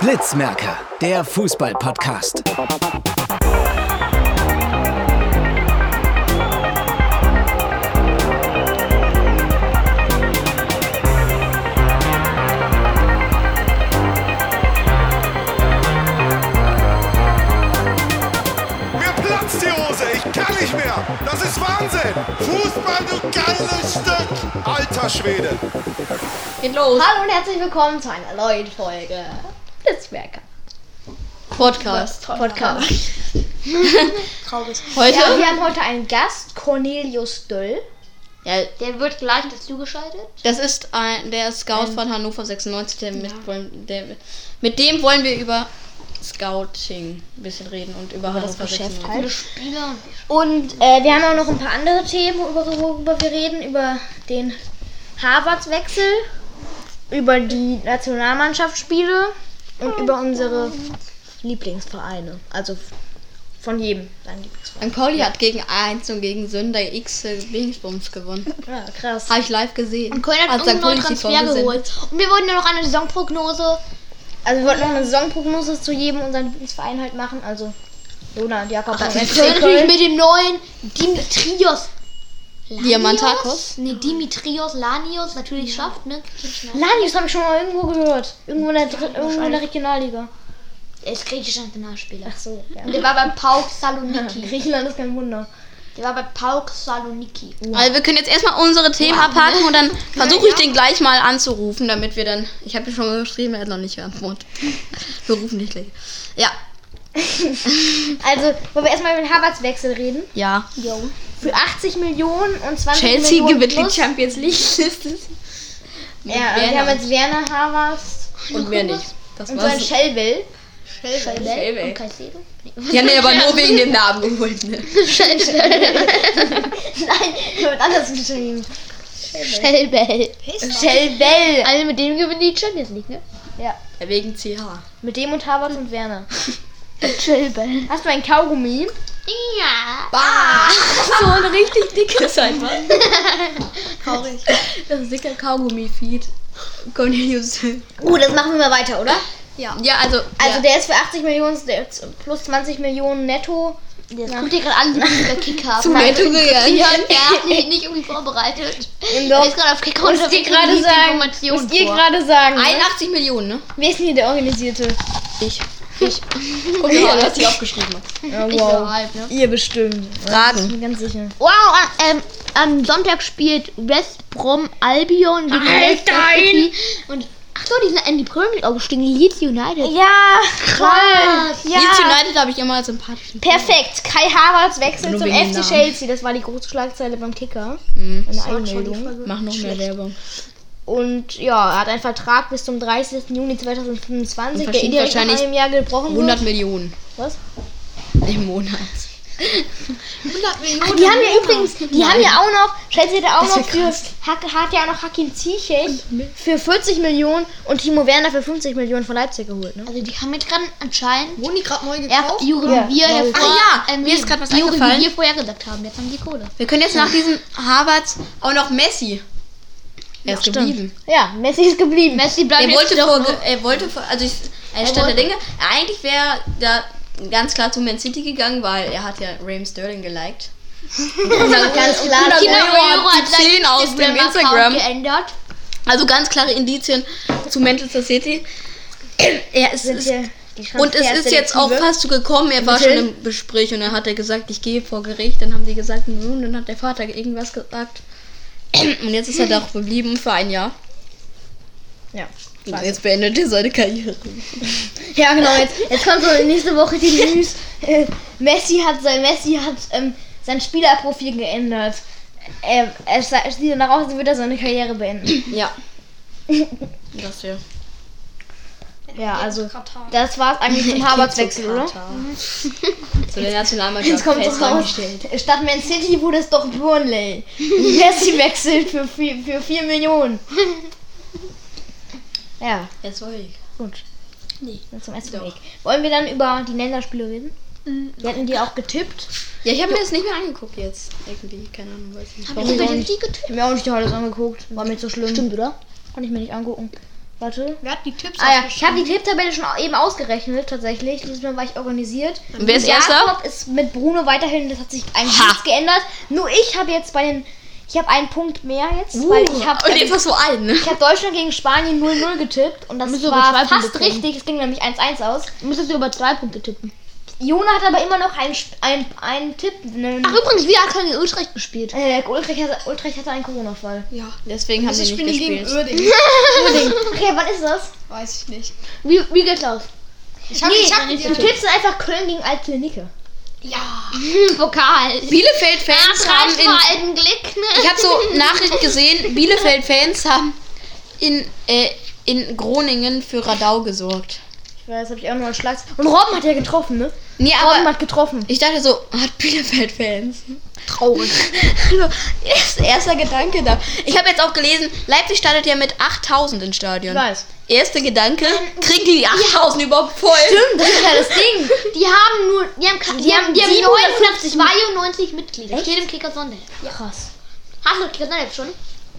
Blitzmerker, der Fußball-Podcast. Wahnsinn! Fußball, du geiles Stück! Alter Schwede! Geht los. Hallo und herzlich willkommen zu einer neuen Folge Blitzwerker Podcast. Podcast. Heute? Ja, wir haben heute einen Gast, Cornelius Döll. Ja, Der wird gleich dazu geschaltet. das ist ein, der Scout von Hannover 96. Der mit, wollen, der, mit dem wollen wir über Scouting ein bisschen reden und über das Geschäft 96. halt. Spieler. Und äh, wir haben auch noch ein paar andere Themen, über- worüber wir reden. Über den Harvards-Wechsel, über die Nationalmannschaftsspiele und über unsere Lieblingsvereine. Also von jedem sein Lieblingsverein. Und Pauli hat gegen 1 und gegen Sünder X Dingsbums gewonnen. Ja, krass. Habe ich live gesehen. Und Köln hat irgendeinen neuen Transfer geholt. Und wir wollten ja noch eine Saisonprognose. Also wir wollten noch eine Saisonprognose zu jedem unseren Lieblingsverein halt machen. Also Jakob und Wir FC können natürlich mit dem neuen Dimitrios. Lanios? Diamantakos? Ne, Dimitrios Lanios natürlich schafft, ne? Lanius habe ich schon mal irgendwo gehört. Irgendwo in der, Dritt, irgendwo in der Regionalliga. Er ist griechischer Nationalspieler. Ach so, ja. Und der war beim PAOK Saloniki. Griechenland ist kein Wunder. Der war bei PAOK Saloniki. Also wir können jetzt erstmal unsere Themen abhaken und dann versuche ich den gleich mal anzurufen, damit wir dann. Ich habe ihm schon geschrieben, er hat noch nicht geantwortet. Wir rufen dich gleich. Ja. Also, wollen wir erstmal über den Harvards-Wechsel reden? Ja. Für 80 Millionen und 20 Chelsea Millionen gewinnt die. Champions League. Ja, und wir haben jetzt Werner Harvards Und wer nicht. Das und so ein war's. Shellville. Schellbell und Caicedo. Die haben den aber nur wegen dem Namen geholt. Ne? Nein, wird anders geschrieben. Schellbell. Shellbell. Also mit dem gewinnen die Champions League, ne? Ja, Ja, Wegen CH. mit dem und Harvards und Werner. Schellbell. Hast du ein Kaugummi? Ja. Bah! So ein richtig dickes einfach. Traurig. Das ist dicker Kaugummi-Feed. Cornelius. Oh, das machen wir mal weiter, oder? Ja. Ja, also. Also ja. der ist für 80 Millionen, der plus 20 Millionen netto. Das guckt ihr gerade an, wie wir Kick haben. Zu netto gegangen. Ja, der hat mich nicht irgendwie vorbereitet. Er Dorf. ist gerade auf Kicker Müsst ihr gerade sagen, müsst ihr gerade sagen, ne? 81 Millionen, ne? wer ist denn hier der Organisierte? Ich. Ich. Guck mal, was ich aufgeschrieben habe. Ja, Ich war halb, ne? Ihr bestimmt. Fragen. Bin ganz sicher. Wow, ähm, am Sonntag spielt West Brom Albion gegen Leicester City. Und ach so, die sind in die Premier League aufgestiegen. Leeds United. Ja, toll. Ja. Leeds United habe ich immer als sympathischen. Perfekt. Kai Havertz wechselt zum FC Namen. Chelsea. Das war die große Schlagzeile beim Kicker. Mhm. Eine Einmeldung. Mach noch mehr Werbung. Und ja, er hat einen Vertrag bis zum 30. Juni 2025, Und der nach wahrscheinlich einem Jahr gebrochen 100 wird. Millionen Was? im Monat. 100 Millionen. Ach, die haben ja übrigens, die haben ja auch noch, Chelsea hat ja auch Das noch für, ja hat, hat ja auch noch Hakim Ziyech für 40 Millionen und Timo Werner für 50 Millionen von Leipzig geholt, ne? Also die haben jetzt gerade anscheinend Wurden die gerade neu erst Juri, Ja, wir neu. vor, Ach ja, ähm, mir ist grad was Juri, eingefallen. wie wir vorher gesagt haben. Jetzt haben die Kohle. Wir können jetzt nach diesem Harvard auch noch Messi. Er ist geblieben. Ja, Messi ist geblieben. Messi bleibt Er jetzt wollte doch vor, er wollte vor, also ich, er stand der Dinge. Eigentlich wäre da ganz klar zu Man City gegangen, weil er hat ja Raheem Sterling geliked. Und dann ganz klar, Kinder Euro hat hat die 10 aus dem Instagram. geändert. Also ganz klare Indizien zu Manchester City. Er ist, ist und es ist jetzt auch fast so gekommen, er war schon im Gespräch und dann hat er gesagt, ich gehe vor Gericht. Dann haben die gesagt, nun, dann hat der Vater irgendwas gesagt. Und jetzt ist er da auch geblieben für ein Jahr. Ja. Und jetzt beendet er seine Karriere. Ja, genau. Jetzt, jetzt kommt so nächste Woche die News. Äh, Messi hat sein Messi hat ähm, sein Spielerprofil geändert. Äh, es, sieht danach aus, als würde er seine Karriere beenden. Ja. Das ja. Ja, also das war's eigentlich zum Harvards-Wechsel, oder? Zu der Nationalmannschaft Jetzt kommt fest es raus. angestellt. Statt Man City wurde es doch Burnley. Messi wechselt für 4 für vier Millionen. Ja, Jetzt soll ich. gut. Nee. Dann zum ersten Doch. Weg. Wollen wir dann über die Länderspiele reden? Wir hatten die auch getippt. Ja, ich habe mir das nicht mehr angeguckt jetzt. Irgendwie, keine Ahnung, weiß nicht. Hab Warum? ich mir nicht. die getippt? Ich mir auch nicht die Highlights angeguckt. War mir nicht so schlimm. Stimmt, oder? Konnte ich mir nicht angucken. Warte. Wer hat die Tipps Ah ja, ich habe die Tipptabelle schon eben ausgerechnet, tatsächlich. Dieses Mal war ich organisiert. Und wer ist Jakob Erster? ist mit Bruno weiterhin, das hat sich eigentlich Ha. nichts geändert. Nur ich habe jetzt bei den, ich habe einen Punkt mehr jetzt, weil ich habe Und jetzt hast du einen, ne? ich habe Deutschland gegen Spanien 0-0 getippt und das wir war zwei fast Punkte kriegen. richtig. Es ging nämlich 1-1 aus. Du müsstest über drei Punkte tippen. Jona hat aber immer noch einen, einen, einen Tipp. Einen, Ach, übrigens, wir haben gegen Utrecht gespielt. äh, Ulrich, hatte, Ulrich hatte einen Corona-Fall. Ja. Deswegen haben Sie sie nicht spielen gegen gespielt. Uerdingen. Okay, wann ist das? Weiß ich nicht. Wie, wie geht's aus? Ich hab, Nee, ich hab die du Tipps. tippst einfach Köln gegen Altklinike. Ja. Pokal. Bielefeld-Fans haben in alten Glück, ne? Ich habe so Nachricht gesehen, Bielefeld-Fans haben in, äh, in Groningen für Radau gesorgt. Ich weiß, habe ich auch noch einen Schlag. Und Robben hat ja getroffen, ne? Nee, Robben aber hat getroffen. ich dachte so, hat Bielefeld-Fans. Traurig. erst, erster Gedanke da. Ich habe jetzt auch gelesen, Leipzig startet ja mit 8000 ins Stadion. Ich weiß. Erster Gedanke, kriegen die die 8000 überhaupt voll? Stimmt, das ist ja das Ding. Die haben nur, die haben, die, Die haben, die haben 750 92 Mitglieder. Echt? Im Kicker Sonne. Krass. Hast du Kicker Sonne schon?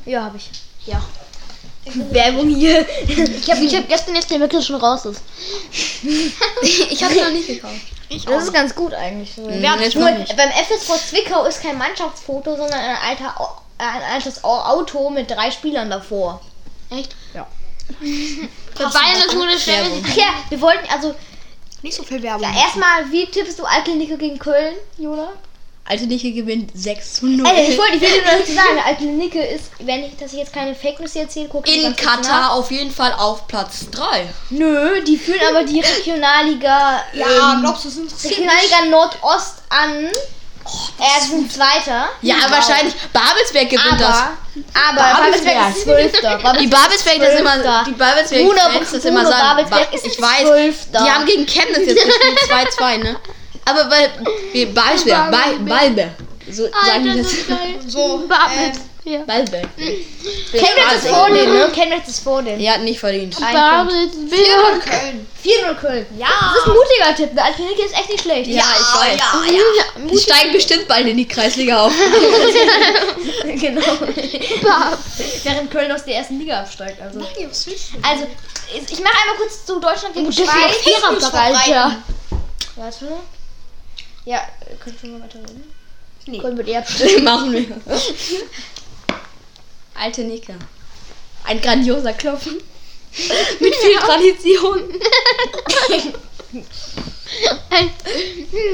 Ja, habe ich. Ja. Werbung hier. Ich habe ich hab gestern jetzt den wirklich schon raus ist. ich habe noch nicht gekauft. Das ist ganz gut eigentlich. Wer jetzt Nur noch nicht. beim FSV Zwickau ist kein Mannschaftsfoto, sondern ein, alter, ein altes Au- Auto mit drei Spielern davor. Echt? Ja. Für Bayern ist nur eine Stelle. Ach ja, wir wollten also Nicht so viel Werbung. ja, erstmal, wie tippst du Altklinike gegen Köln, Jona? Alte Nike gewinnt 6 zu 0. Ey, ich wollte, ich will dir nur sagen, Altklinike ist, wenn ich, dass ich jetzt keine Fake News hier erzähle, gucke ich in. Katar auf jeden Fall auf Platz 3. Nö, die führen aber die Regionalliga, Ja, ähm, glaubst du, interessiert mich? Regionalliga Nordost an. Er sind Zweiter. Ja, wahrscheinlich. Babelsberg gewinnt das. Aber, aber Babelsberg ist Zwölfter. Die Babelsberg, das ist immer, Zwölfter. die Babelsberg Bruno- Fans, das immer sagen, Babelsberg ist ich weiß, Zwölfter. die haben gegen Chemnitz jetzt gespielt, 2-2, ne? Aber weil, Babelsberg, Ba- Balberg, so sagen die das. So, Babel. Äh, Balberg. Chemnitz ist vor denen, ne? Chemnitz ist vor denen. Ja, nicht verdient. Ein Babel. Köln. 4-0 Köln. Ja. Das ist ein mutiger Tipp. Der Altenike ist echt nicht schlecht. Ja, ich weiß. ja, ja. Die steigen bestimmt bald in die Kreisliga auf. genau. Während Köln aus der ersten Liga absteigt. Also, also ich mache einmal kurz zu Deutschland gegen Das Schweiz. Warte. Ja, könnt ihr mal weiter reden? Köln wird eher Machen wir. Alte Nicke. Ein grandioser Klopfen. Mit viel Tradition.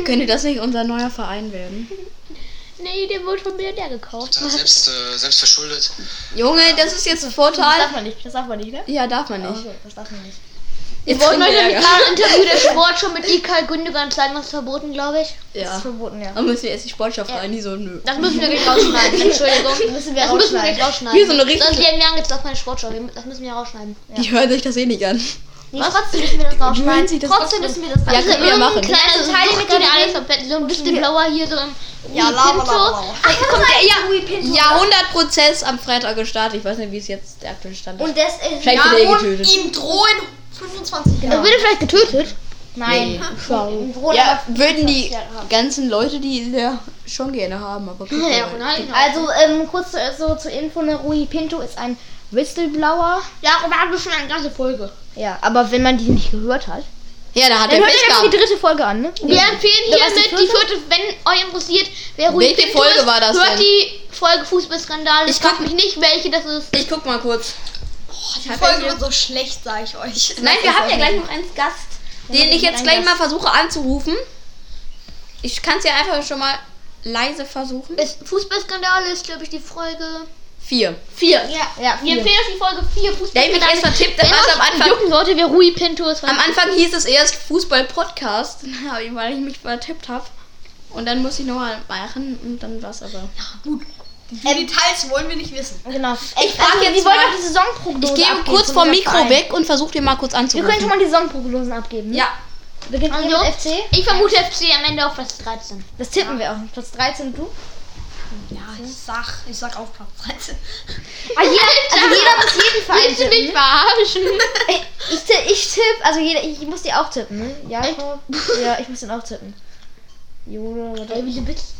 Könnte das nicht unser neuer Verein werden? Nee, der wurde von mir der gekauft. selbst, äh, selbst verschuldet. Junge, das ist jetzt ein Das Vorteil. darf man nicht. Das darf man nicht, ne? Ja, darf man nicht. Okay, das darf man nicht. Jetzt Wollten wir nämlich gerade ein Interview der Sport schon mit Ikal Gündogan zeigen, was verboten, glaube ich. Das Ja. ist verboten, ja. Dann müssen wir erst die Sportschau rein, die so, nö. Das müssen wir gleich rausschneiden. Entschuldigung. Müssen wir Das müssen wir rausschneiden. gleich rausschneiden. Wie so eine richtig- Sonst werden wir angezeigt auf meine Sportschau. Das müssen wir rausschneiden. Die hören sich das eh nicht an. Nee, trotzdem müssen wir das rausschneiden. Sie das Trotzdem müssen wir das Ja, rausschneiden. können wir ja machen. Kleine Also Teile mit der alles komplett. So ein bisschen blauer hier, so ein Ja, lava, Pinto. lava, lava. Ach, kommt der ja, Ja, 100 Prozess am Freitag gestartet. Ich weiß nicht, wie es jetzt der aktuelle Stand ist. Und das ist. Vielleicht Ja, wird er und getötet. ihm drohen 25 Er Jahre. wurde vielleicht getötet. Nein. Bruder, Ja, würden die Ja, ganzen Leute, die ja schon gerne haben, aber Ja, mal. nein. Also, ähm, kurz äh, so zur Info, ne, Rui Pinto ist ein Whistleblower. Ja, aber wir haben schon eine ganze Folge. Ja, aber wenn man die nicht gehört hat, Ja, da hat dann der hört Pech die dritte Folge an, ne? Wir empfehlen hiermit die vierte? wenn euch interessiert, wer Rui Welche Pinto Folge ist, war das hört denn? die Folge Fußballskandal. Ich Ich frag guck- mich nicht, welche das ist. Ich guck mal kurz. Die Folge wird so schlecht, sag ich euch. Nein, wir haben ja gleich noch einen Gast, den ich jetzt gleich mal versuche anzurufen. Ich kann es ja einfach schon mal leise versuchen. ist Fußballskandal ist, glaube ich, die Folge Vier. 4. Ja, Wir vier. empfehlen euch die Folge 4 Der hat mich erst Fußballskandal. vertippt, Wenn was am Anfang. jucken sollte, wer Rui Pinto ist. Am Anfang hieß es erst Fußball-Podcast, weil ich mich vertippt habe. Und dann muss ich nochmal machen und dann war's aber. Die Details wollen wir nicht wissen. Genau. Ich frag also, jetzt wir wollen mal- noch die Saisonprognose Ich gehe abgeben kurz vom Mikro Verein. weg und versuche dir mal kurz Wir können schon anzurufen. mal die Saisonprognosen abgeben. Ne? Ja, Beginnt Also, mit FC? ich vermute FC am Ende auf Platz 13. Das tippen wir auch. Platz 13 du? Ja, ich sag, ich sag auf Platz 13. Ah, jeder, also jeder muss jeden Verein Willst du mich tippen. verarschen? Ich, ich, tipp- ich tippe, also jeder, ich muss die auch tippen, ne? Jakob? Ja, ich muss den auch tippen. Jule, Ey, wie Witz.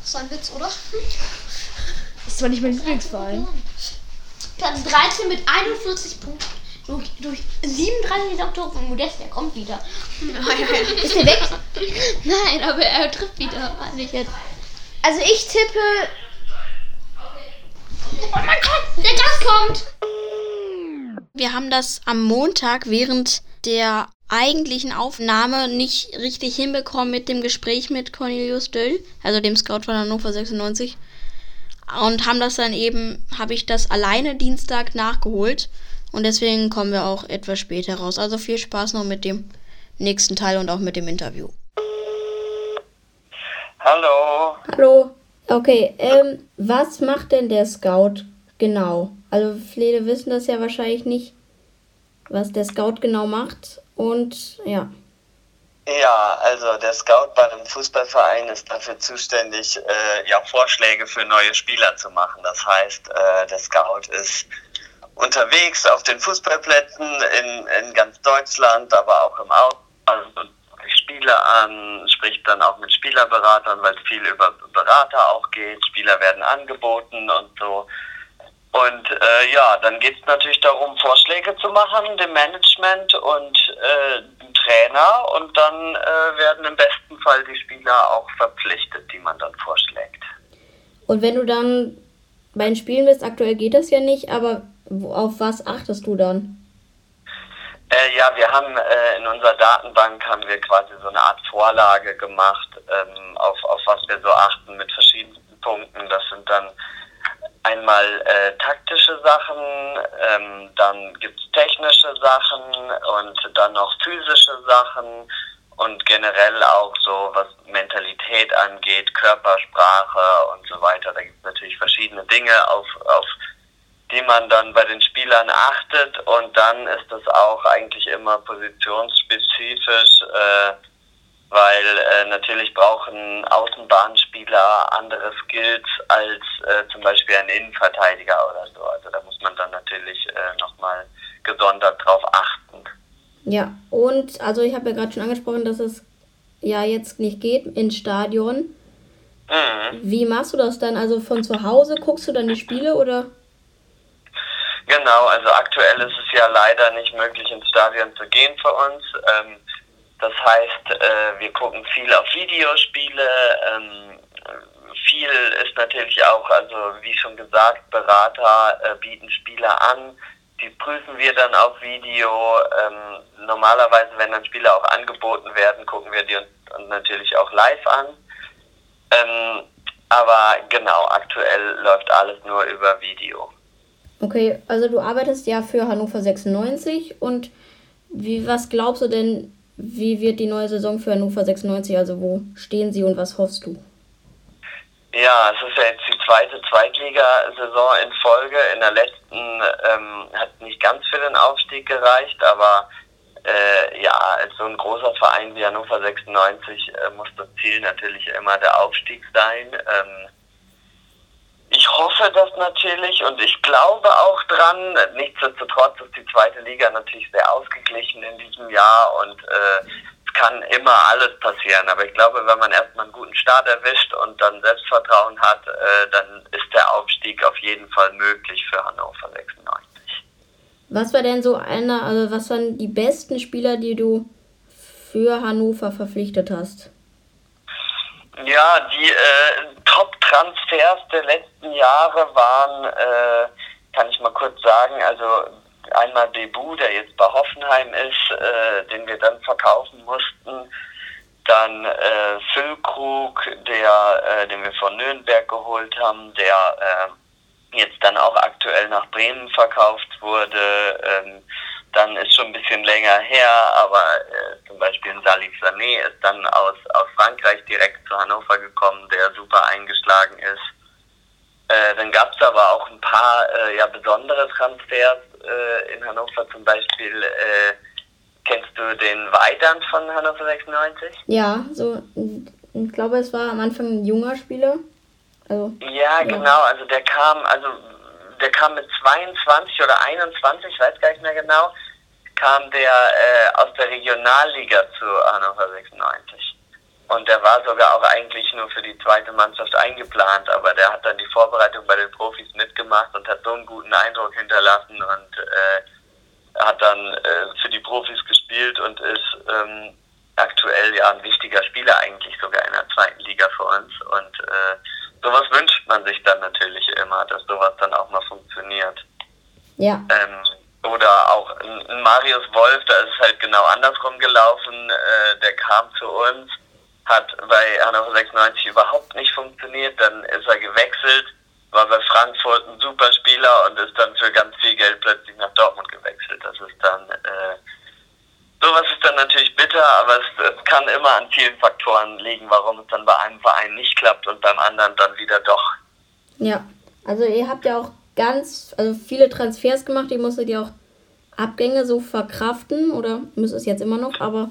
Das ist ein Witz, oder? ist zwar nicht mein Lieblingsverein. Platz 13 mit 41 Punkten. Durch, durch 37 Tore von Modest, der kommt wieder. Ist der weg? Nein, aber er trifft wieder, ich jetzt. Also ich tippe. Oh mein Gott, der Gast kommt! Wir haben das am Montag während der eigentlichen Aufnahme nicht richtig hinbekommen mit dem Gespräch mit Cornelius Döll, also dem Scout von Hannover 96. Und haben das dann eben, habe ich das alleine Dienstag nachgeholt. Und deswegen kommen wir auch etwas später raus. Also viel Spaß noch mit dem nächsten Teil und auch mit dem Interview. Hallo. Hallo. Okay, ähm, was macht denn der Scout genau? Also viele wissen das ja wahrscheinlich nicht, was der Scout genau macht. Und ja. Ja, also der Scout bei einem Fußballverein ist dafür zuständig, äh, ja, Vorschläge für neue Spieler zu machen. Das heißt, äh, der Scout ist unterwegs auf den Fußballplätzen in, in ganz Deutschland, aber auch im Ausland und Spieler an, spricht dann auch mit Spielerberatern, weil es viel über Berater auch geht. Spieler werden angeboten und so. Und äh, ja, dann geht es natürlich darum, Vorschläge zu machen, dem Management und äh, dem Trainer. Und dann äh, werden im besten Fall die Spieler auch verpflichtet, die man dann vorschlägt. Und wenn du dann bei den Spielen bist, aktuell geht das ja nicht, aber auf was achtest du dann? Äh, ja, wir haben äh, in unserer Datenbank haben wir quasi so eine Art Vorlage gemacht, ähm, auf, auf was wir so achten mit verschiedensten Punkten. Das sind dann einmal äh, taktische Sachen, ähm, dann gibt's technische Sachen und dann noch physische Sachen und generell auch so, was Mentalität angeht, Körpersprache und so weiter. Da gibt's natürlich verschiedene Dinge, auf, auf die man dann bei den Spielern achtet und dann ist das auch eigentlich immer positionsspezifisch, äh, weil äh, natürlich brauchen Außenbahnspieler andere Skills als äh, zum Beispiel ein Innenverteidiger oder so. Also da muss man dann natürlich äh, nochmal gesondert drauf achten. Ja, und also ich habe ja gerade schon angesprochen, dass es ja jetzt nicht geht ins Stadion. Mhm. Wie machst du das dann? Also von zu Hause guckst du dann die Spiele oder? Genau, also aktuell ist es ja leider nicht möglich, ins Stadion zu gehen für uns. Ähm, das heißt, äh, wir gucken viel auf Videospiele. Ähm, viel ist natürlich auch, also wie schon gesagt, Berater äh, bieten Spiele an. Die prüfen wir dann auf Video. Ähm, normalerweise, wenn dann Spiele auch angeboten werden, gucken wir die uns natürlich auch live an. Ähm, aber genau, aktuell läuft alles nur über Video. Okay, also du arbeitest ja für Hannover 96 und wie, was glaubst du denn, wie wird die neue Saison für Hannover 96? Also wo stehen sie und was hoffst du? Ja, es ist ja jetzt die zweite Zweitligasaison in Folge. In der letzten ähm, hat nicht ganz für den Aufstieg gereicht, aber äh, ja, als so ein großer Verein wie Hannover 96 äh, muss das Ziel natürlich immer der Aufstieg sein. Ähm, ich hoffe das natürlich und ich glaube auch dran. Nichtsdestotrotz ist die zweite Liga natürlich sehr ausgeglichen in diesem Jahr und äh, es kann immer alles passieren. Aber ich glaube, wenn man erstmal einen guten Start erwischt und dann Selbstvertrauen hat, äh, dann ist der Aufstieg auf jeden Fall möglich für Hannover 96. Was war denn so einer, also was waren die besten Spieler, die du für Hannover verpflichtet hast? Ja, die äh, Top-Transfers der letzten Jahre waren, äh, kann ich mal kurz sagen, also einmal Debu, der jetzt bei Hoffenheim ist, äh, den wir dann verkaufen mussten. Dann äh, Füllkrug, der, äh, den wir von Nürnberg geholt haben, der äh, jetzt dann auch aktuell nach Bremen verkauft wurde. Ähm, dann ist schon ein bisschen länger her, aber äh, zum Beispiel ein Salif Sané ist dann aus, aus Frankreich direkt zu Hannover gekommen, der super eingeschlagen ist. Äh, dann gab es aber auch ein paar äh, ja, besondere Transfers äh, in Hannover, zum Beispiel äh, kennst du den Weidern von Hannover 96? Ja, so, ich glaube, es war am Anfang ein junger Spieler. Also, Ja, genau, also der kam, also der kam mit 22 oder 21, ich weiß gar nicht mehr genau, kam der äh, aus der Regionalliga zu Hannover 96. und der war sogar auch eigentlich nur für die zweite Mannschaft eingeplant, aber der hat dann die Vorbereitung bei den Profis mitgemacht und hat so einen guten Eindruck hinterlassen und äh, hat dann äh, für die Profis gespielt und ist ähm, aktuell ja ein wichtiger Spieler eigentlich sogar in der zweiten Liga für uns und äh, sowas wünscht man sich dann natürlich immer, dass sowas dann auch mal funktioniert. Ja. Ähm, oder auch ein Marius Wolf, da ist es halt genau andersrum gelaufen. Äh, der kam zu uns, hat bei Hannover 96 überhaupt nicht funktioniert, dann ist er gewechselt, war bei Frankfurt ein super Spieler und ist dann für ganz viel Geld plötzlich nach Dortmund gewechselt. Das ist dann, äh, sowas ist dann natürlich bitter, aber es, es kann immer an vielen Faktoren liegen, warum es dann bei einem Verein nicht klappt und beim anderen dann wieder doch. Ja, also ihr habt ja auch ganz, also viele Transfers gemacht, ihr musstet ja auch Abgänge so verkraften oder müsst es jetzt immer noch, aber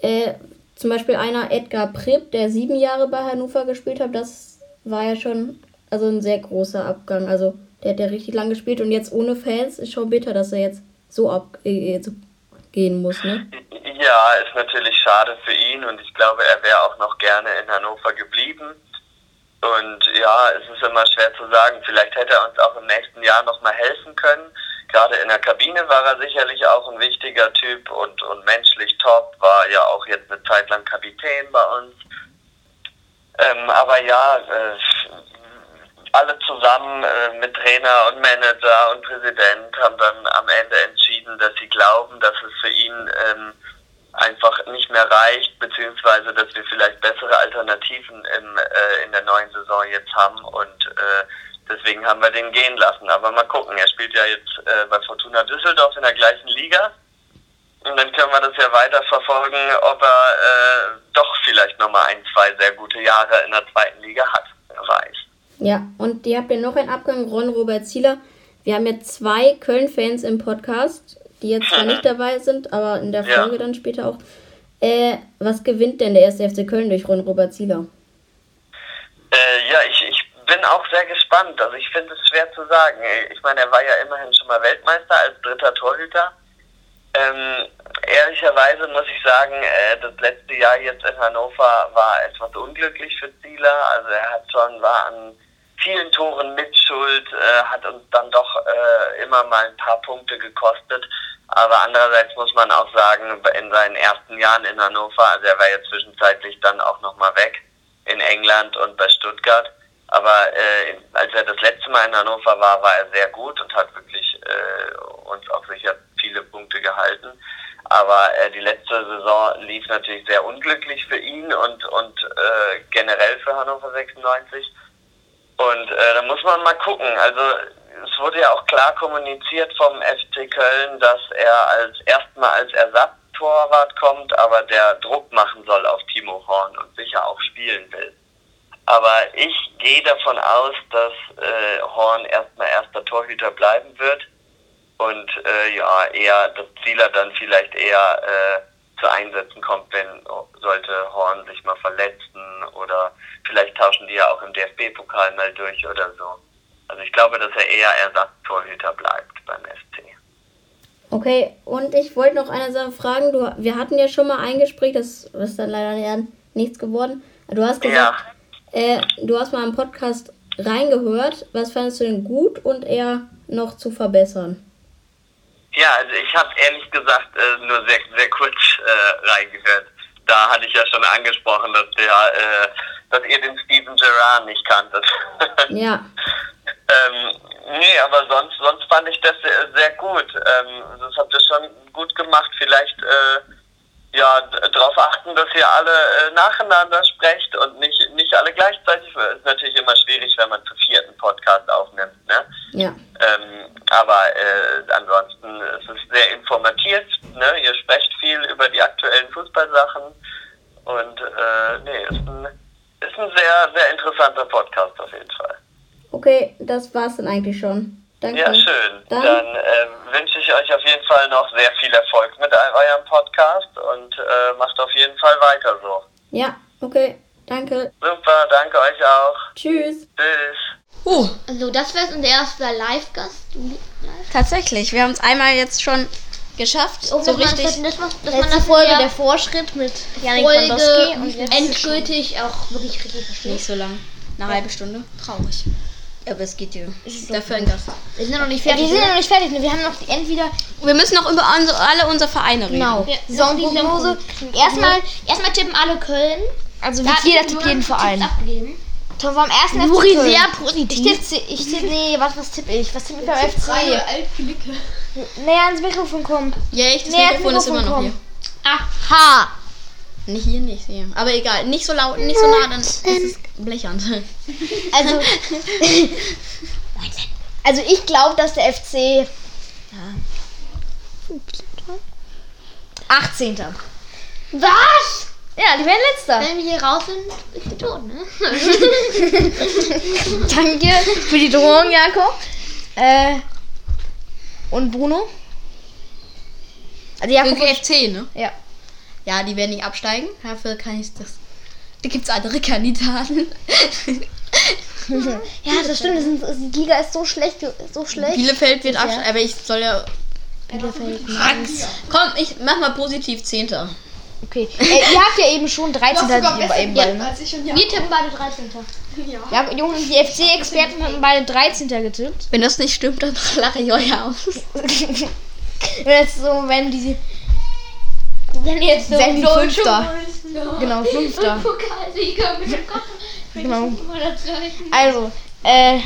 äh, zum Beispiel einer Edgar Pripp, der sieben Jahre bei Hannover gespielt hat, das war ja schon also ein sehr großer Abgang. Also der hat ja richtig lang gespielt und jetzt ohne Fans ist schon bitter, dass er jetzt so abgehen muss, ne? Ja, ist natürlich schade für ihn und ich glaube, er wäre auch noch gerne in Hannover geblieben. Und ja, es ist immer schwer zu sagen. Vielleicht hätte er uns auch im nächsten Jahr nochmal helfen können. Gerade in der Kabine war er sicherlich auch ein wichtiger Typ und, und menschlich top, war ja auch jetzt eine Zeit lang Kapitän bei uns. Ähm, aber ja, äh, alle zusammen äh, mit Trainer und Manager und Präsident haben dann am Ende entschieden, dass sie glauben, dass es für ihn ähm, einfach nicht mehr reicht, beziehungsweise dass wir vielleicht bessere Alternativen im, äh, in der neuen Saison jetzt haben und äh, deswegen haben wir den gehen lassen. Aber mal gucken, er spielt ja jetzt äh, bei Fortuna Düsseldorf in der gleichen Liga und dann können wir das ja weiter verfolgen, ob er äh, doch vielleicht nochmal ein, zwei sehr gute Jahre in der zweiten Liga hat. Wer. Ja, und ihr habt ja noch einen Abgang, Ron Robert Zieler. Wir haben ja zwei Köln-Fans im Podcast, die jetzt zwar nicht dabei sind, aber in der Ja. Folge dann später auch. Äh, was gewinnt denn der erste FC Köln durch Ron Robert Zieler? Äh, ja, ich, ich bin auch sehr gespannt. Also ich finde es schwer zu sagen. Ich meine, er war ja immerhin schon mal Weltmeister als dritter Torhüter. Ähm, ehrlicherweise muss ich sagen, äh, das letzte Jahr jetzt in Hannover war etwas unglücklich für Zieler. Also er hat schon, war an vielen Toren mitschuld, äh, hat uns dann doch äh, immer mal ein paar Punkte gekostet. Aber andererseits muss man auch sagen, in seinen ersten Jahren in Hannover, also er war ja zwischenzeitlich dann auch nochmal weg in England und bei Stuttgart. Aber äh, als er das letzte Mal in Hannover war, war er sehr gut und hat wirklich äh, uns auch sicher viele Punkte gehalten. Aber äh, die letzte Saison lief natürlich sehr unglücklich für ihn und, und äh, generell für Hannover 96. Und äh, da muss man mal gucken. Also es wurde ja auch klar kommuniziert vom FC Köln, dass er als erstmal als Ersatztorwart kommt, aber der Druck machen soll auf Timo Horn und sicher auch spielen will. Aber ich gehe davon aus, dass äh, Horn erstmal erster Torhüter bleiben wird und äh, ja eher das Zieler dann vielleicht eher äh, zu Einsätzen kommt, wenn sollte Horn sich mal verletzen oder vielleicht tauschen die ja auch im DFB-Pokal mal durch oder so. Also ich glaube, dass er eher Ersatztorhüter bleibt beim FC. Okay, und ich wollte noch eine Sache fragen. Du, wir hatten ja schon mal ein Gespräch, das ist dann leider nichts geworden. Du hast gesagt, äh, du hast mal im Podcast reingehört. Was fandest du denn gut und eher noch zu verbessern? Ja, also ich habe ehrlich gesagt äh, nur sehr, sehr kurz äh, reingehört. Da hatte ich ja schon angesprochen, dass der, äh, dass ihr den Steven Gerrard nicht kanntet. Ja, ähm, nee, aber sonst, sonst fand ich das sehr, sehr gut. Ähm, das habt ihr schon gut gemacht. Vielleicht äh, ja darauf achten, dass ihr alle äh, nacheinander sprecht und nicht nicht alle gleichzeitig. Ist natürlich immer schwierig, wenn man zu vierten Podcast aufnimmt. Ne? ja. Ähm, aber äh, ansonsten ist es sehr informativ. Ne? Ihr sprecht viel über die aktuellen Fußballsachen und äh, nee, ist ein, ist ein sehr, sehr interessanter Podcast auf jeden Fall. Okay, das war's dann eigentlich schon. Danke. Ja, schön. Dann, Dann ähm, wünsche ich euch auf jeden Fall noch sehr viel Erfolg mit eurem Podcast und äh, macht auf jeden Fall weiter so. ja, okay. Danke. Super, danke euch auch. Tschüss. Tschüss. Also das wäre unser erster Live-Gast. Tatsächlich, wir haben uns einmal jetzt schon geschafft. Oh, so richtig. dass man, dass man Letzte das Folge der Vorschritt mit Janik Folge und jetzt endgültig auch wirklich richtig versteht. Nicht so lang. Eine halbe Stunde. Traurig. Aber es geht dir. Dafür ein Gast. Wir sind noch nicht Ja, fertig. wir sind noch nicht fertig. ne? Wir haben noch entweder Wir müssen noch über unsere, alle unsere Vereine reden. genau Ja, Saisonprognose. Erstmal, erstmal tippen alle Köln. Also Da hat jeder tippt jeden Verein. abgegeben. Tom vom ersten FC Nuri Köln. sehr Ich positiv. tippe, ich tippe, nee, was, was tippe ich? Was tippe ich beim FC? Näher ans Mikrofon kommen. Ja, echt, das Mikrofon ist immer noch hier. Aha. Nicht hier, nicht hier. Aber egal, nicht so laut, nicht so nah, dann ist es blechernd. Also, also ich glaube, dass der FC ja, 18. Was? Ja, die werden letzter. Wenn wir hier raus sind, ist sie tot, ne? Danke für die Drohung, Jakob. Äh, und Bruno? Also Jakob Für GFC, ne? Ja. Ja, die werden nicht absteigen. Dafür kann ich das. Da gibt es andere Kandidaten. Ja, das stimmt. Das sind, die Liga ist so schlecht, so schlecht. Bielefeld wird Ja. absteigen, aber ich soll ja. Bielefeld. Komm, ich mach mal positiv Zehnter. Okay. Äh, ihr habt ja eben schon 13. bei eben beide, ne? ja. Wir tippen beide 13. Ja, Jungs, die FC-Experten haben beide 13. getippt. Wenn das nicht stimmt, dann lache ich euch aus. Und jetzt so, wenn die Wenn jetzt so Wenn Fünfter. Genau, Fünfter. Pokalsieger mit dem Kopf. Genau. Also, äh,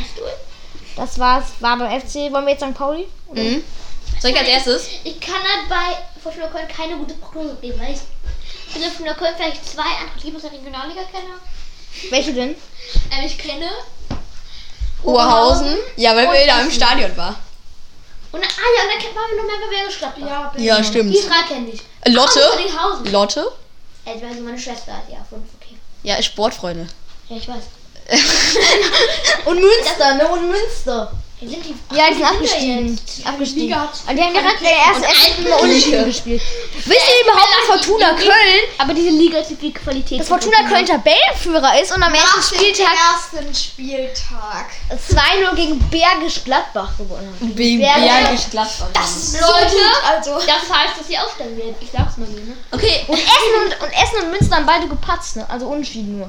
das war's. War beim FC. Wollen wir jetzt St. Pauli? Mhm. Soll ich als erstes? Ich kann halt bei Fortuna Köln keine gute Prognose geben, weil ich bin von Fortuna Köln vielleicht zwei andere Teams der Regionalliga kenne. Welche denn? Ähm, ich kenne Oberhausen. Ja, weil wir da im Stadion waren. Und dann, ah ja, und dann kennt man noch mehr bei Bergisch Gladbach. Ja, Ja, stimmt. Die drei kenne ich. Lotte? Außer Lotte? Also, also meine Schwester hat ja fünf, okay. Ja, Sportfreunde. Ja, ich weiß. Und Münster, ne? Und Münster. Hier sind die Ja, die sind abgestiegen. Abgestiegen. Und die haben direkt der erste erste Mal unentschieden gespielt. Wisst ihr überhaupt, dass Fortuna Köln, Aber diese Liga ist wie Qualität. dass Fortuna Köln Tabellenführer ist und am ersten Spieltag ersten Spieltag. 2-0 gegen Bergisch Gladbach gewonnen hat. Bergisch Gladbach. Leute, Also, das heißt, dass sie aufsteigen werden. Ich sag's mal so, ne? Okay, Und Essen und, und Essen und Münster haben beide gepatzt, ne? Also unentschieden nur.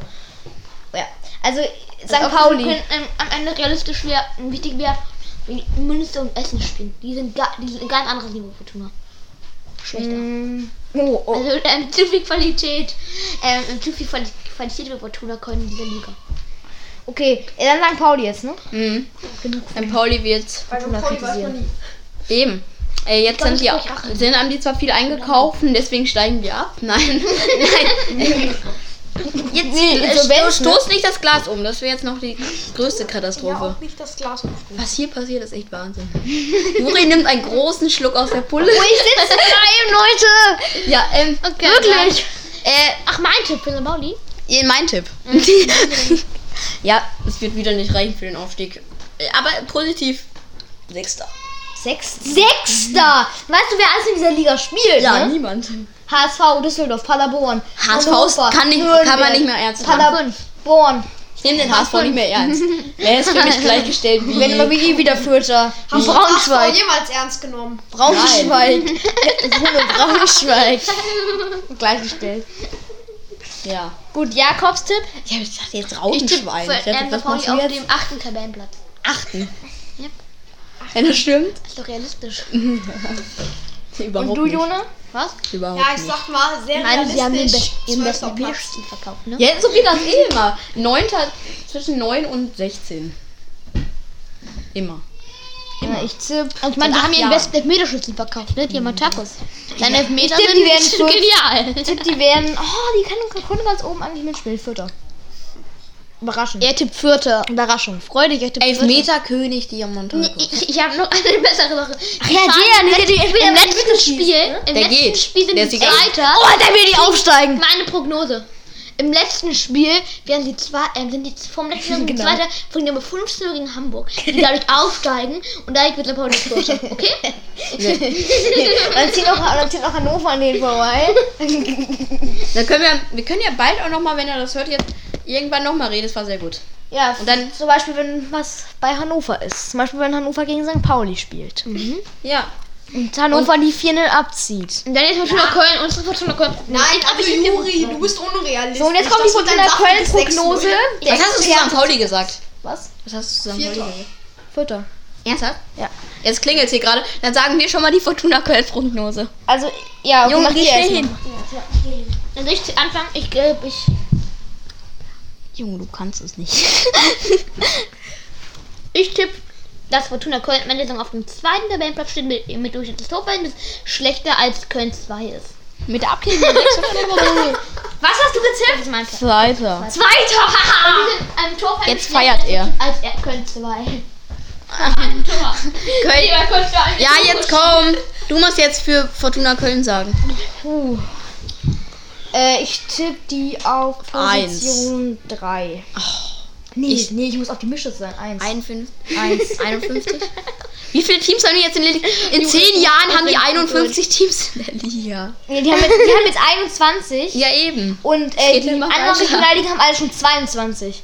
Ja. Also St. Auch Pauli. wir können, ähm, am Ende realistisch wäre, wichtig wäre, wenn Münster und Essen spielen. Die sind, ga, die sind ein ganz anderes Niveau Fortuna. Schlechter. Mm, Oh, oh. Also ähm, zu viel Qualität, ähm, zu viel Quali- Qualität über Fortuna Köln in dieser Liga. Okay, ja, dann St. Pauli jetzt, ne? Mhm. St. Pauli wird Fortuna kritisieren. eben. Äh, jetzt glaub, sind die, achte. sind, haben die zwar viel eingekauft und deswegen steigen die ab. Nein, nein. Jetzt Nee, äh, Insolvenz, sto- stoß nicht das Glas um. Das wäre jetzt noch die größte Katastrophe. Auch nicht das Glas umstoßen. Was hier passiert, ist echt Wahnsinn. Juri nimmt einen großen Schluck aus der Pulle. Ich sitze rein, Leute! Ja, ähm, Wirklich? äh, Ach, mein Tipp für. Pauli. Ihr- mein Tipp. ja, es wird wieder nicht reichen für den Aufstieg. Äh, Aber positiv. Sechster. Sechster. Sechster! Weißt du, wer alles in dieser Liga spielt? Ja, ne? niemand. HSV, Düsseldorf, Paderborn. HSV kann, nicht, kann man nicht mehr ernst nehmen. Paderborn. Ich nehme den HSV nicht mehr ernst. Er ist für mich gleichgestellt wie... Wenn immer wie wieder Vierter. Du Braunschweig. jemals ernst genommen? Braunschweig. Bruno Braunschweig. Gleichgestellt. Ja. Gut, Jakobs Tipp. Ich habe gesagt, jetzt Ich tippe Rautenschwein. für Ich dachte, ähm, auf jetzt? dem achten Tabellenplatz. Achten. Yep. Wenn das stimmt. Ist doch realistisch. Überhaupt Und du, nicht. Was? Überhaupt Ja, ich nicht. sag mal, sehr Nein, sie haben den, den besten. Bierspiel verkauft, ne? Ja, so wie das eh immer. Neunter, zwischen 9 und 16. Immer. Ja, ich tippe. Und ich meine, die haben ihren besten Elfmeterschützen verkauft, ne? Die haben Tacos. Deine Elfmeter Ich sind die werden genial. Ich tippe, die werden. Oh, die können, können ganz oben eigentlich mitspielen. Vierter. Überraschend. Er tippt Vierter. Überraschung. Freu dich, er tippt Elfmeterkönig Diamantaco. Vierter. Ich, ich habe noch eine bessere Sache. Ach ja, der, der, der, der, Im letzten Spiel, im Der letzten geht. Spiel sind Der die. Zweiter. Oh, der will die aufsteigen. Meine Prognose. Im letzten Spiel werden sie zwei, äh, sind die vom letzten Jahr Genau. Zweiter von Nummer 15 gegen Hamburg, die dadurch aufsteigen und dadurch wird Pauli Vierter. Okay? Dann zieht noch, dann zieht noch Hannover an den vorbei. Dann können wir, wir können ja bald auch nochmal, wenn er das hört, jetzt irgendwann nochmal reden. Das war sehr gut. Ja, Und dann- zum Beispiel, wenn was bei Hannover ist. Zum Beispiel, wenn Hannover gegen St. Pauli spielt. Ja. Und Hannover die 4-0 abzieht. Und dann ist Fortuna Köln, unsere Fortuna Köln. Nein, aber Juri, du bist unrealistisch. So, und jetzt kommt die Fortuna Köln-Prognose. 6-0. Was hast du zu St. Pauli gesagt? Was? Was hast du zu St. Pauli gesagt? Vierter. Ernsthaft? Ja. Jetzt klingelt hier gerade. Dann sagen wir schon mal die Fortuna Köln-Prognose. Also, ja, okay, Junge, mach geh schnell hin. Also ich anfangen, ich glaube, ich. Junge, du kannst es nicht. Ich tippe, dass Fortuna Köln am Ende Saison auf dem zweiten Tabellenplatz steht mit, mit durchschnittlich Torverhältnis schlechter als Köln 2 ist. Mit der 6 Was hast du gezählt? Mein. Zweiter. Zweiter! Am Torverhältnis Jetzt feiert er. Als er Köln 2. Ein Tor. Köln. Lieber Köln 2. Ja, jetzt komm. Du musst jetzt für Fortuna Köln sagen. Äh, ich tippe die auf. Position 3. Nee, Ich- nee, ich muss Mische sein. 1. 51. 51. Wie viele Teams haben die jetzt in der Liga? In 10 Jahren haben die 51 Teams in der Liga. Nee, die haben jetzt, die haben jetzt 21. Ja, eben. Und äh, die anderen. Regionalligen haben alle schon 22.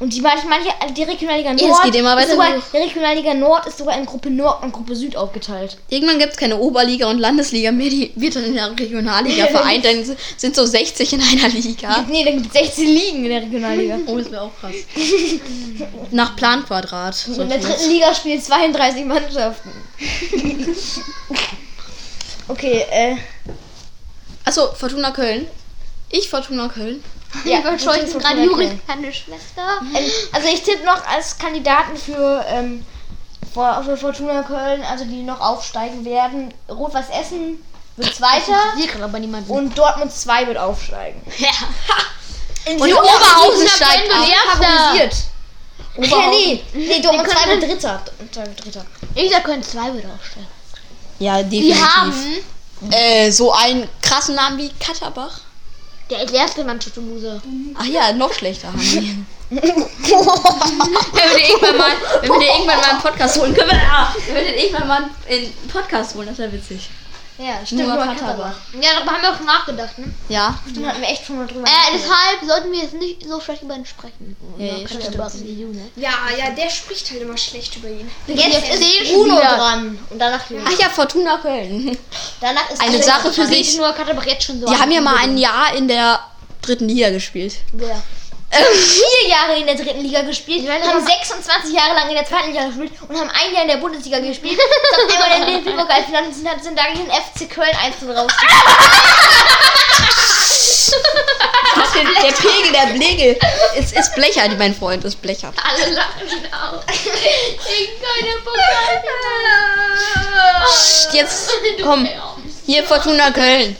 Und die manche, manche die Regionalliga Nord, es geht immer ist weiter sogar, die Regionalliga Nord ist sogar in Gruppe Nord und Gruppe Süd aufgeteilt. Irgendwann gibt es keine Oberliga und Landesliga mehr. Die wird dann in der Regionalliga vereint. Dann sind so 60 in einer Liga. Nee, dann gibt es 16 Ligen in der Regionalliga. Oh, das wäre auch krass. Nach Planquadrat. Und in der dritten Liga spielen 32 Mannschaften. okay, äh, Achso, Fortuna Köln. Ich Fortuna Köln. Ja, Ich verscheuche Fortuna gerade Juri, keine Schwester. Ähm, also ich tippe noch als Kandidaten für, ähm, für, für Fortuna Köln, also die noch aufsteigen werden. Rot-Weiß Essen wird Zweiter Hier kann aber niemand. und Dortmund 2 wird aufsteigen. Ja. In Und die Oberhausen steigt Erster. favorisiert. Ja, nee, nee, Dortmund Wir 2 können- wird Dritter. Dritter, Dritter. Ich sag Köln 2 wird aufsteigen. Ja, Die definitiv. haben äh, so einen krassen Namen wie Katterbach. Der erste Mannschaft im Loser. Ach ja, noch schlechter haben die. wenn wir den irgendwann mal, wenn wir den irgendwann mal einen Podcast holen, können wir, ah, wenn wir den irgendwann mal einen Podcast holen, das wäre witzig. Ja, stimmt, Nur. Katterbach. Ja, darüber haben wir auch schon nachgedacht, ne? Ja. Da hatten wir echt schon mal drüber Äh, deshalb sollten wir jetzt nicht so schlecht über ihn sprechen. Ja, ja, stimmt. Jungen. Ja, ja, der spricht halt immer schlecht über ihn. Jetzt ist Bruno dran. Und danach, Ach ja, Fortuna Köln. danach ist Eine Sache für sich. Nur Katterbach jetzt schon so Die haben ja mal ein Jahr in der dritten Liga gespielt. Wer? Vier Jahre in der dritten Liga gespielt, meine, haben aber- 26 Jahre lang in der zweiten Liga gespielt und haben ein Jahr in der Bundesliga gespielt. Dann einmal in den Februar und sind, sind da gegen den FC Köln 1 raus. Der, Pegel, der Blegel ist, ist blechert, mein Freund, ist blechert. Alle lachen auf. Ich keine Pokal. Psst, Jetzt, komm, hier Fortuna Köln.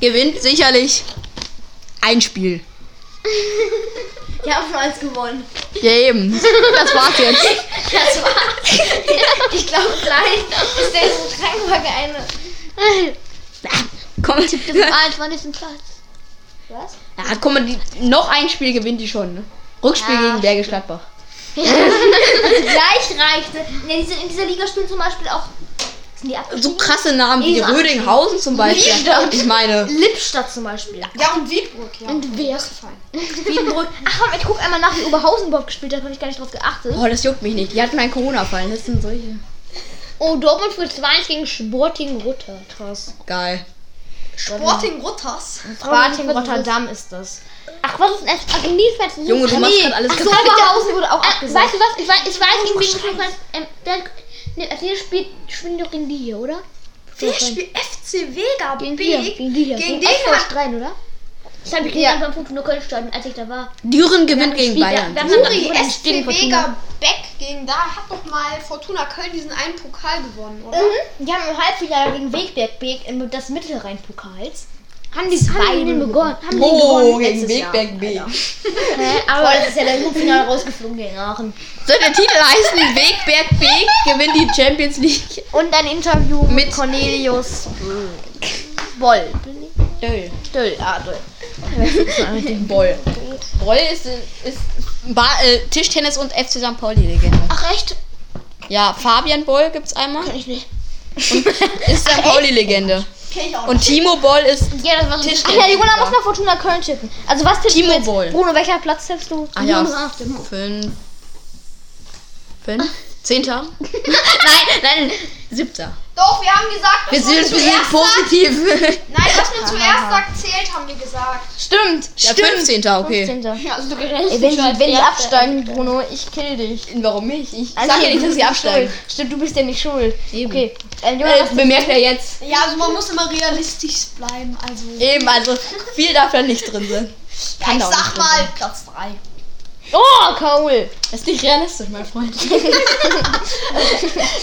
Gewinnt sicherlich ein Spiel. Die haben schon eins gewonnen. Ja, eben. Das war's jetzt. Das war's. Ich glaube, vielleicht ist der Krankenwagen eine. Komm, Eins war nicht im Platz. Was? ja, guck mal, die, noch ein Spiel gewinnt die schon. Ne? Rückspiel gegen Bergisch Gladbach. Gleich reichte. Ja, diese, in dieser Liga spielen zum Beispiel auch. Die abgestiegen? So krasse Namen wie. Rödinghausen zum Beispiel. Liebstadt. Ich meine, Lippstadt zum Beispiel. Ja, und Wiedenbrück, ja. Und wer? Wiedenbrück. Ach komm, ich guck einmal nach, wie Oberhausen überhaupt gespielt hat. Hab ich gar nicht drauf geachtet. oh, das juckt mich nicht. Die hatten einen Corona-Fall. Das sind solche. Oh, Dortmund führt 2-1 gegen Sporting Rutter. Krass. Geil. Sporting Rutters. Sparting Rotterdam ist das. Ach, was ist denn das? Fährst du Junge, du machst gerade alles Ach so. Oberhausen wurde auch abgesagt. weißt du was? Ich weiß, ich weiß. Ähm, der, ne, also hier spielt, spielen doch gegen die hier, oder? Wer spielt FC Vega Gegen die Big? hier. Gegen die hier. Gegen Gegen den hat Strein, oder? Das habe ich gesehen beim Fortuna Köln stadion, als ich da war. Düren gewinnt gegen gespielt, Bayern. wir haben- Juri, SC gegen. Vega Beck gegen da hat doch mal Fortuna Köln diesen einen Pokal gewonnen, oder? Mhm. Die haben im Halbfinale gegen Wegberg Beek im- des Mittelrhein-Pokals. Haben die, haben die den begonnen? Haben die Oh, gewonnen? gegen Jahr, Wegberg B. Aber das ist ja der Finale rausgeflogen gegen Aachen. Soll der Titel heißen Wegberg B gewinnt die Champions League? Und ein Interview mit, Cornelius Boll. Döll. Döll, ah, Döll. Boll. Boll ist, ist ba äh, Tischtennis und FC St. Pauli-Legende. Ach echt? Ja, Fabian Boll gibt's einmal. Ich nicht. Ist St. Pauli-Legende. Und Timo Boll ist. Ja, das war so ein Ach ja, die Gunnar muss nach Fortuna Köln tippen. Also was tippst Timo du jetzt? Boll. Bruno, welcher Platz tippst du? Ah ja. Fünf. Fünf? Zehnter? nein, nein, siebter. Doch, wir haben gesagt, Wir sind, wir sind positiv. sagt. Nein, was man zuerst sagt, zählt, haben wir gesagt. Stimmt, Ja, stimmt. 15. Okay. 15. Ja, also du Ey, wenn die, wenn die absteigen, Bruno, ich kill dich. Warum nicht? Ich Also sag ja du nicht, dass sie absteigen. schuld. Stimmt, du bist ja nicht schuld. Eben. Okay. Äh, Jonas, Das bemerkt er jetzt. Ja, also man muss immer realistisch bleiben. Also, Eben, also viel darf da nicht drin sein. ja, Kann ich sag mal Platz 3. Oh, Kaul. Das ist nicht realistisch, mein Freund.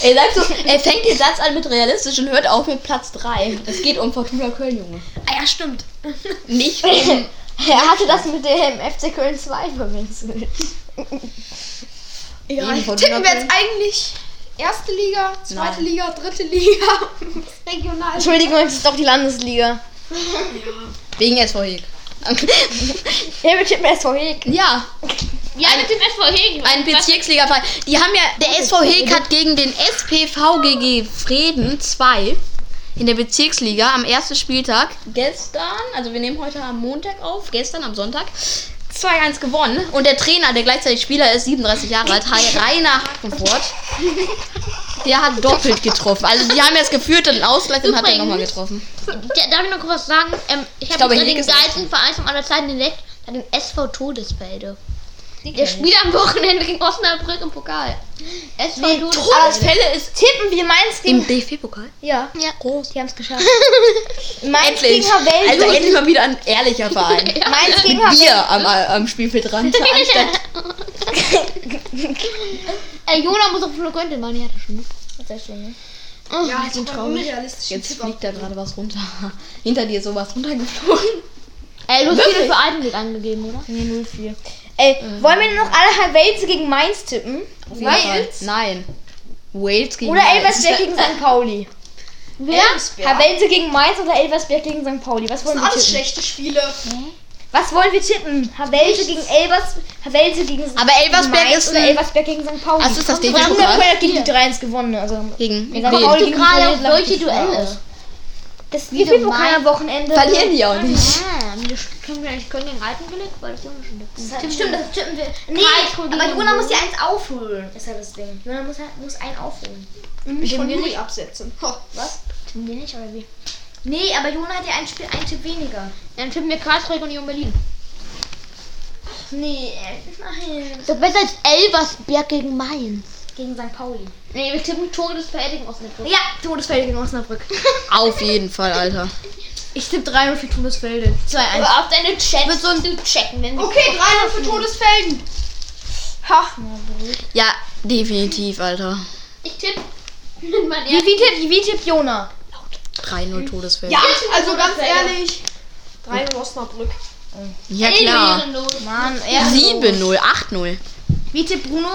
er sagt so, er fängt den Satz an mit realistisch und hört auf mit Platz 3. Es geht um Fortuna Köln, Junge. Ah ja, stimmt. Nicht um. Er hatte das mit dem FC Köln 2 verwechselt. Ja, tippen wir jetzt eigentlich erste Liga, zweite Nein. Liga, dritte Liga, regional. Entschuldigung, es ist doch die Landesliga. Wegen SV Heg. Ja, wir tippen SV Heg. Ja, Ja, mit dem SV Hegen. ein Bezirksliga-Verein. Die haben ja, der SV Heg hat gegen den SPVGG Frieden 2 in der Bezirksliga am ersten Spieltag gestern, also wir nehmen heute am Montag auf, gestern am Sonntag, 2-1 gewonnen. Und der Trainer, der gleichzeitig Spieler ist, 37 Jahre alt, Rainer Hakenfurt, der hat doppelt getroffen. Also die haben jetzt geführt und Ausgleich und hat er nochmal getroffen. Ja, darf ich noch kurz was sagen? Ähm, ich habe den geilsten Verein von aller Zeiten entdeckt. Den SV Todesfelde. Der spielt am Wochenende gegen Osnabrück im Pokal. SV Todesfelde. Todesfälle ist Tippen wir Mainz gegen... im DFB-Pokal. Ja, Ja. groß. Die haben es geschafft. Mainz Endlich. gegen Havel. Also endlich mal wieder ein ehrlicher Verein. Mainz gegen Havel. Bier am, am Spielfeldrand. Anstatt Ey, Jona muss auf Flo Göntel machen, die hat er schon. ne? Sehr schön, ne? Oh, Ja, ich sind bin traurig. unrealistisch. Jetzt fliegt da gerade was runter. Hinter dir ist sowas runtergeflogen. Ey, du hast viele für Altenweg angegeben, oder? Nee, 0-4. Ey, wollen wir noch alle Havelse gegen Mainz tippen? Fall. Nein. Wales gegen Oder. Elversberg gegen St. Pauli? Wer? Havelse gegen Mainz oder Elversberg gegen St. Pauli? Was Das wollen sind wir alles tippen? schlechte Spiele. Was wollen wir tippen? Havelse gegen Elvers, Havelse gegen St. Aber Elversberg Mainz ist oder Elversberg gegen St. Pauli? Also ist das DFB-Pokal? Köln hat gegen die 3-1 gewonnen. Also Gegen wen? Pauli Die gegen gerade auf ich, solche. Duelle. Das DFB-Pokal am Wochenende. Verlieren die auch nicht. Ah, wir können wir können gegen Altenweg, weil das Junge schon. Das hat, stimmt, das tippen wir. Nee, Karlsruhe aber Jona muss ja eins aufholen. Ist ja das Ding. Jona muss, halt- muss einen aufholen. Mich von wir Juli nicht? absetzen. Ho, was? Tippen wir nicht, oder wie? Nee, aber Jona hat ja ein Spiel, ein Tipp weniger. Dann tippen wir Karlsruhe und Union Berlin. Nee, äh, nein. Doch besser als Elversberg gegen Mainz. Gegen St. Pauli. Nee, wir tippen Tore des Verteidigen Osnabrück. Ja, Todesfelde gegen Osnabrück. Auf jeden Fall, Alter. Ich tippe 3 für Todesfelde. 2-1. Aber auf deine Chats zu checken, wenn wir Okay, 3 für Todesfelden. Ha. Ja, definitiv, Alter. Ich tippe mit Wie, wie, tippt, wie tippt Jona? 3-0 Todesfeld. Ja, also ganz ehrlich. 3 für Osnabrück. Ja, klar. Mann, er 7-0, 8-0. Wie tippt Bruno?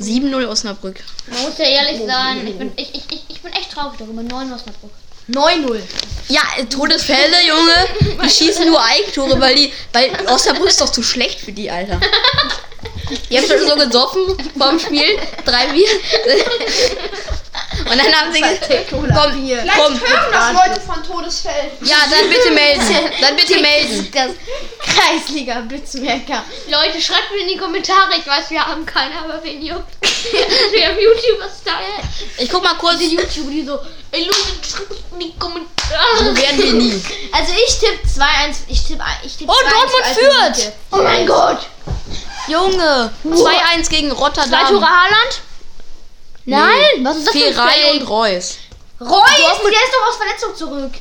7-0 Osnabrück. Man muss ja ehrlich sagen, ich bin, ich, ich, ich, bin echt traurig darüber. 9 Osnabrück. 9-0. Ja, äh, Todesfälle, Junge. Die schießen nur Eigentore, weil die. Weil Osnabrück ist doch zu schlecht für die, Alter. Die haben schon so gesoffen vorm Spiel. Drei Bier. Und dann haben sie gesagt, komm, Vielleicht komm. hören das Leute von Todesfeld. Ja, dann bitte melden. Dann bitte melden. Das Kreisliga Blitzmerker. Leute, schreibt mir in die Kommentare. Ich weiß, wir haben keine, aber wen juckt. wir haben YouTuber-Style. Ich guck mal kurz. Die YouTuber, die so, ey Leute, schreibt in die Kommentare. So werden wir nie. Also ich tippe 2-1. Ich tippe ich tipp Oh, 2-1 Dortmund für führt. Oh mein Gott. Junge. 2-1 gegen Zwei Rotterdam. Tore Haaland? Nein, was ist das für ein Fake? und Reus. Reus, der ist doch aus Verletzung zurück.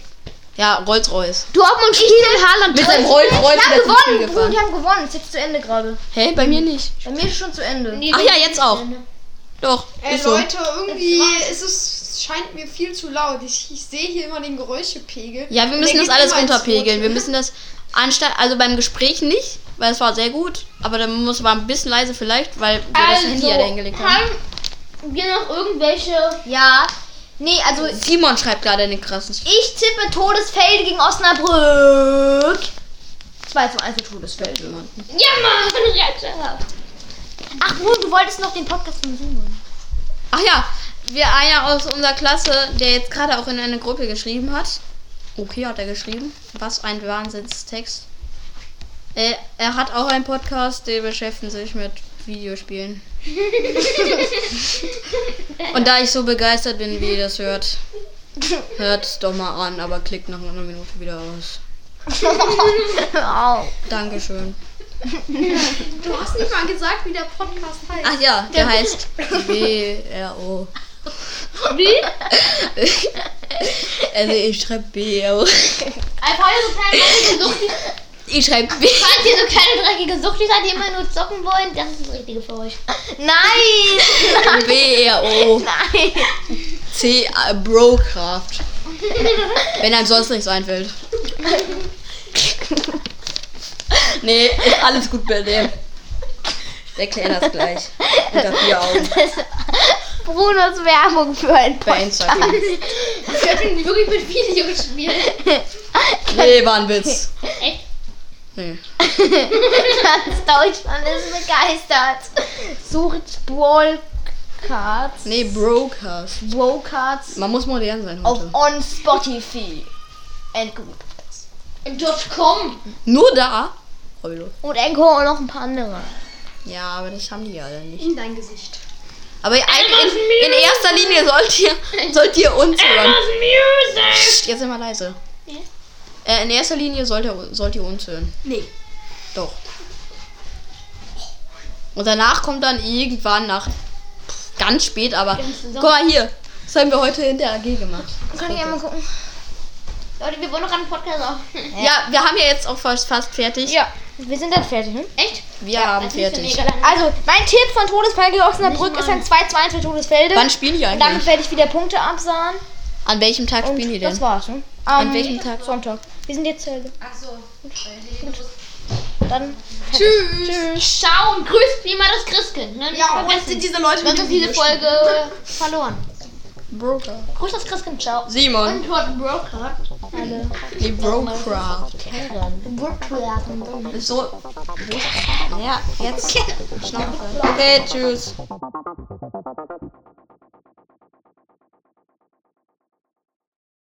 Ja, Rolls-Royce. Dortmund spielt Haaland. Mit seinem Rolls-Royce Die haben gewonnen. Bruno, die haben gewonnen. Ist jetzt zu Ende gerade. Hä, bei mir nicht. Bei mir ist schon zu Ende. Ach ja, jetzt auch. Doch, Ey ist so. Leute, irgendwie ist es scheint mir viel zu laut. Ich, ich sehe hier immer den Geräuschepegel. Ja, wir müssen das alles runterpegeln. Wir müssen das anstatt, also beim Gespräch nicht, weil es war sehr gut, aber dann muss man ein bisschen leise vielleicht, weil wir das Handy ja da hingelegt haben. haben wir noch irgendwelche... Ja. Nee, also Simon schreibt gerade einen krassen. ich tippe Todesfelde gegen Osnabrück. 2 zu 1 für Todesfelde. Ja, Mann, Retter. Ach, Bruno, du wolltest noch den Podcast von Simon. Ach ja, wir einer aus unserer Klasse, der jetzt gerade auch in eine Gruppe geschrieben hat. Okay, hat er geschrieben. Was ein Wahnsinnstext. Äh, er hat auch einen Podcast, der beschäftigt sich mit Videospielen. Und da ich so begeistert bin, wie ihr das hört, hört es doch mal an, aber klickt nach einer Minute wieder aus. Dankeschön. Du hast nicht mal gesagt, wie der Podcast heißt. Ach ja, der heißt B-R-O. Wie? Also ich schreibe B-R-O. Einfach so Suchtis. Ich schreibe B. Falls ihr so kleine dreckige Suchtis seid, die immer nur zocken wollen, das ist das Richtige für euch. Nein! B-R-O. Nein! C äh, Brocraft. Wenn einem sonst nichts einfällt. nee, ist alles gut bei dem. Ich erkläre das gleich. Unter vier Augen. Brunos Werbung für ein Bei Instagram. Ich hab ihn wirklich mit Videospielen. Nee, war ein Witz. Echt? Nee. Ganz Deutschland ist begeistert. Sucht Brawl Cards. Nee. Brawl Cards Man muss modern sein auf heute. on Spotify. And .com. Nur da? Und Encore und noch ein paar andere. Ja, aber das haben die ja alle nicht. In dein Gesicht. Aber in, in, in erster Linie sollt ihr, sollt ihr uns hören. Psst, Jetzt sind wir leise. Äh, in erster Linie sollt ihr, sollt ihr uns hören. Nee. Doch. Und danach kommt dann irgendwann nach pff, ganz spät, aber guck mal hier. Das haben wir heute in der AG gemacht. Kann ich einmal gucken? Leute, wir wollen noch einen Podcast auf. Ja, wir haben ja jetzt auch fast, fast fertig. Ja, wir sind dann fertig, ne? Echt? Wir haben Das ist fertig. mega lang. Also, mein Tipp von Todesfall gegen Osnabrück ist ein 2-2 für Todesfelde. Wann spielen die Und damit eigentlich? werde ich wieder Punkte absahen. An welchem Tag Und spielen die das denn? war's, ne? An Am welchem Tag? Sonntag. Wir sind jetzt Zelde. Ach so. Dann. Tschüss. Tschüss. Ciao und grüßt wie immer das Christkind. Ne? Ja, und vergessen. diese Leute mit diese. Folge verloren. Broker. Grüß das Christkind, ciao. Simon. Und dort Broker. Alle. Die. Broker. Ist so. Ja, jetzt. Schnauze. Okay, tschüss.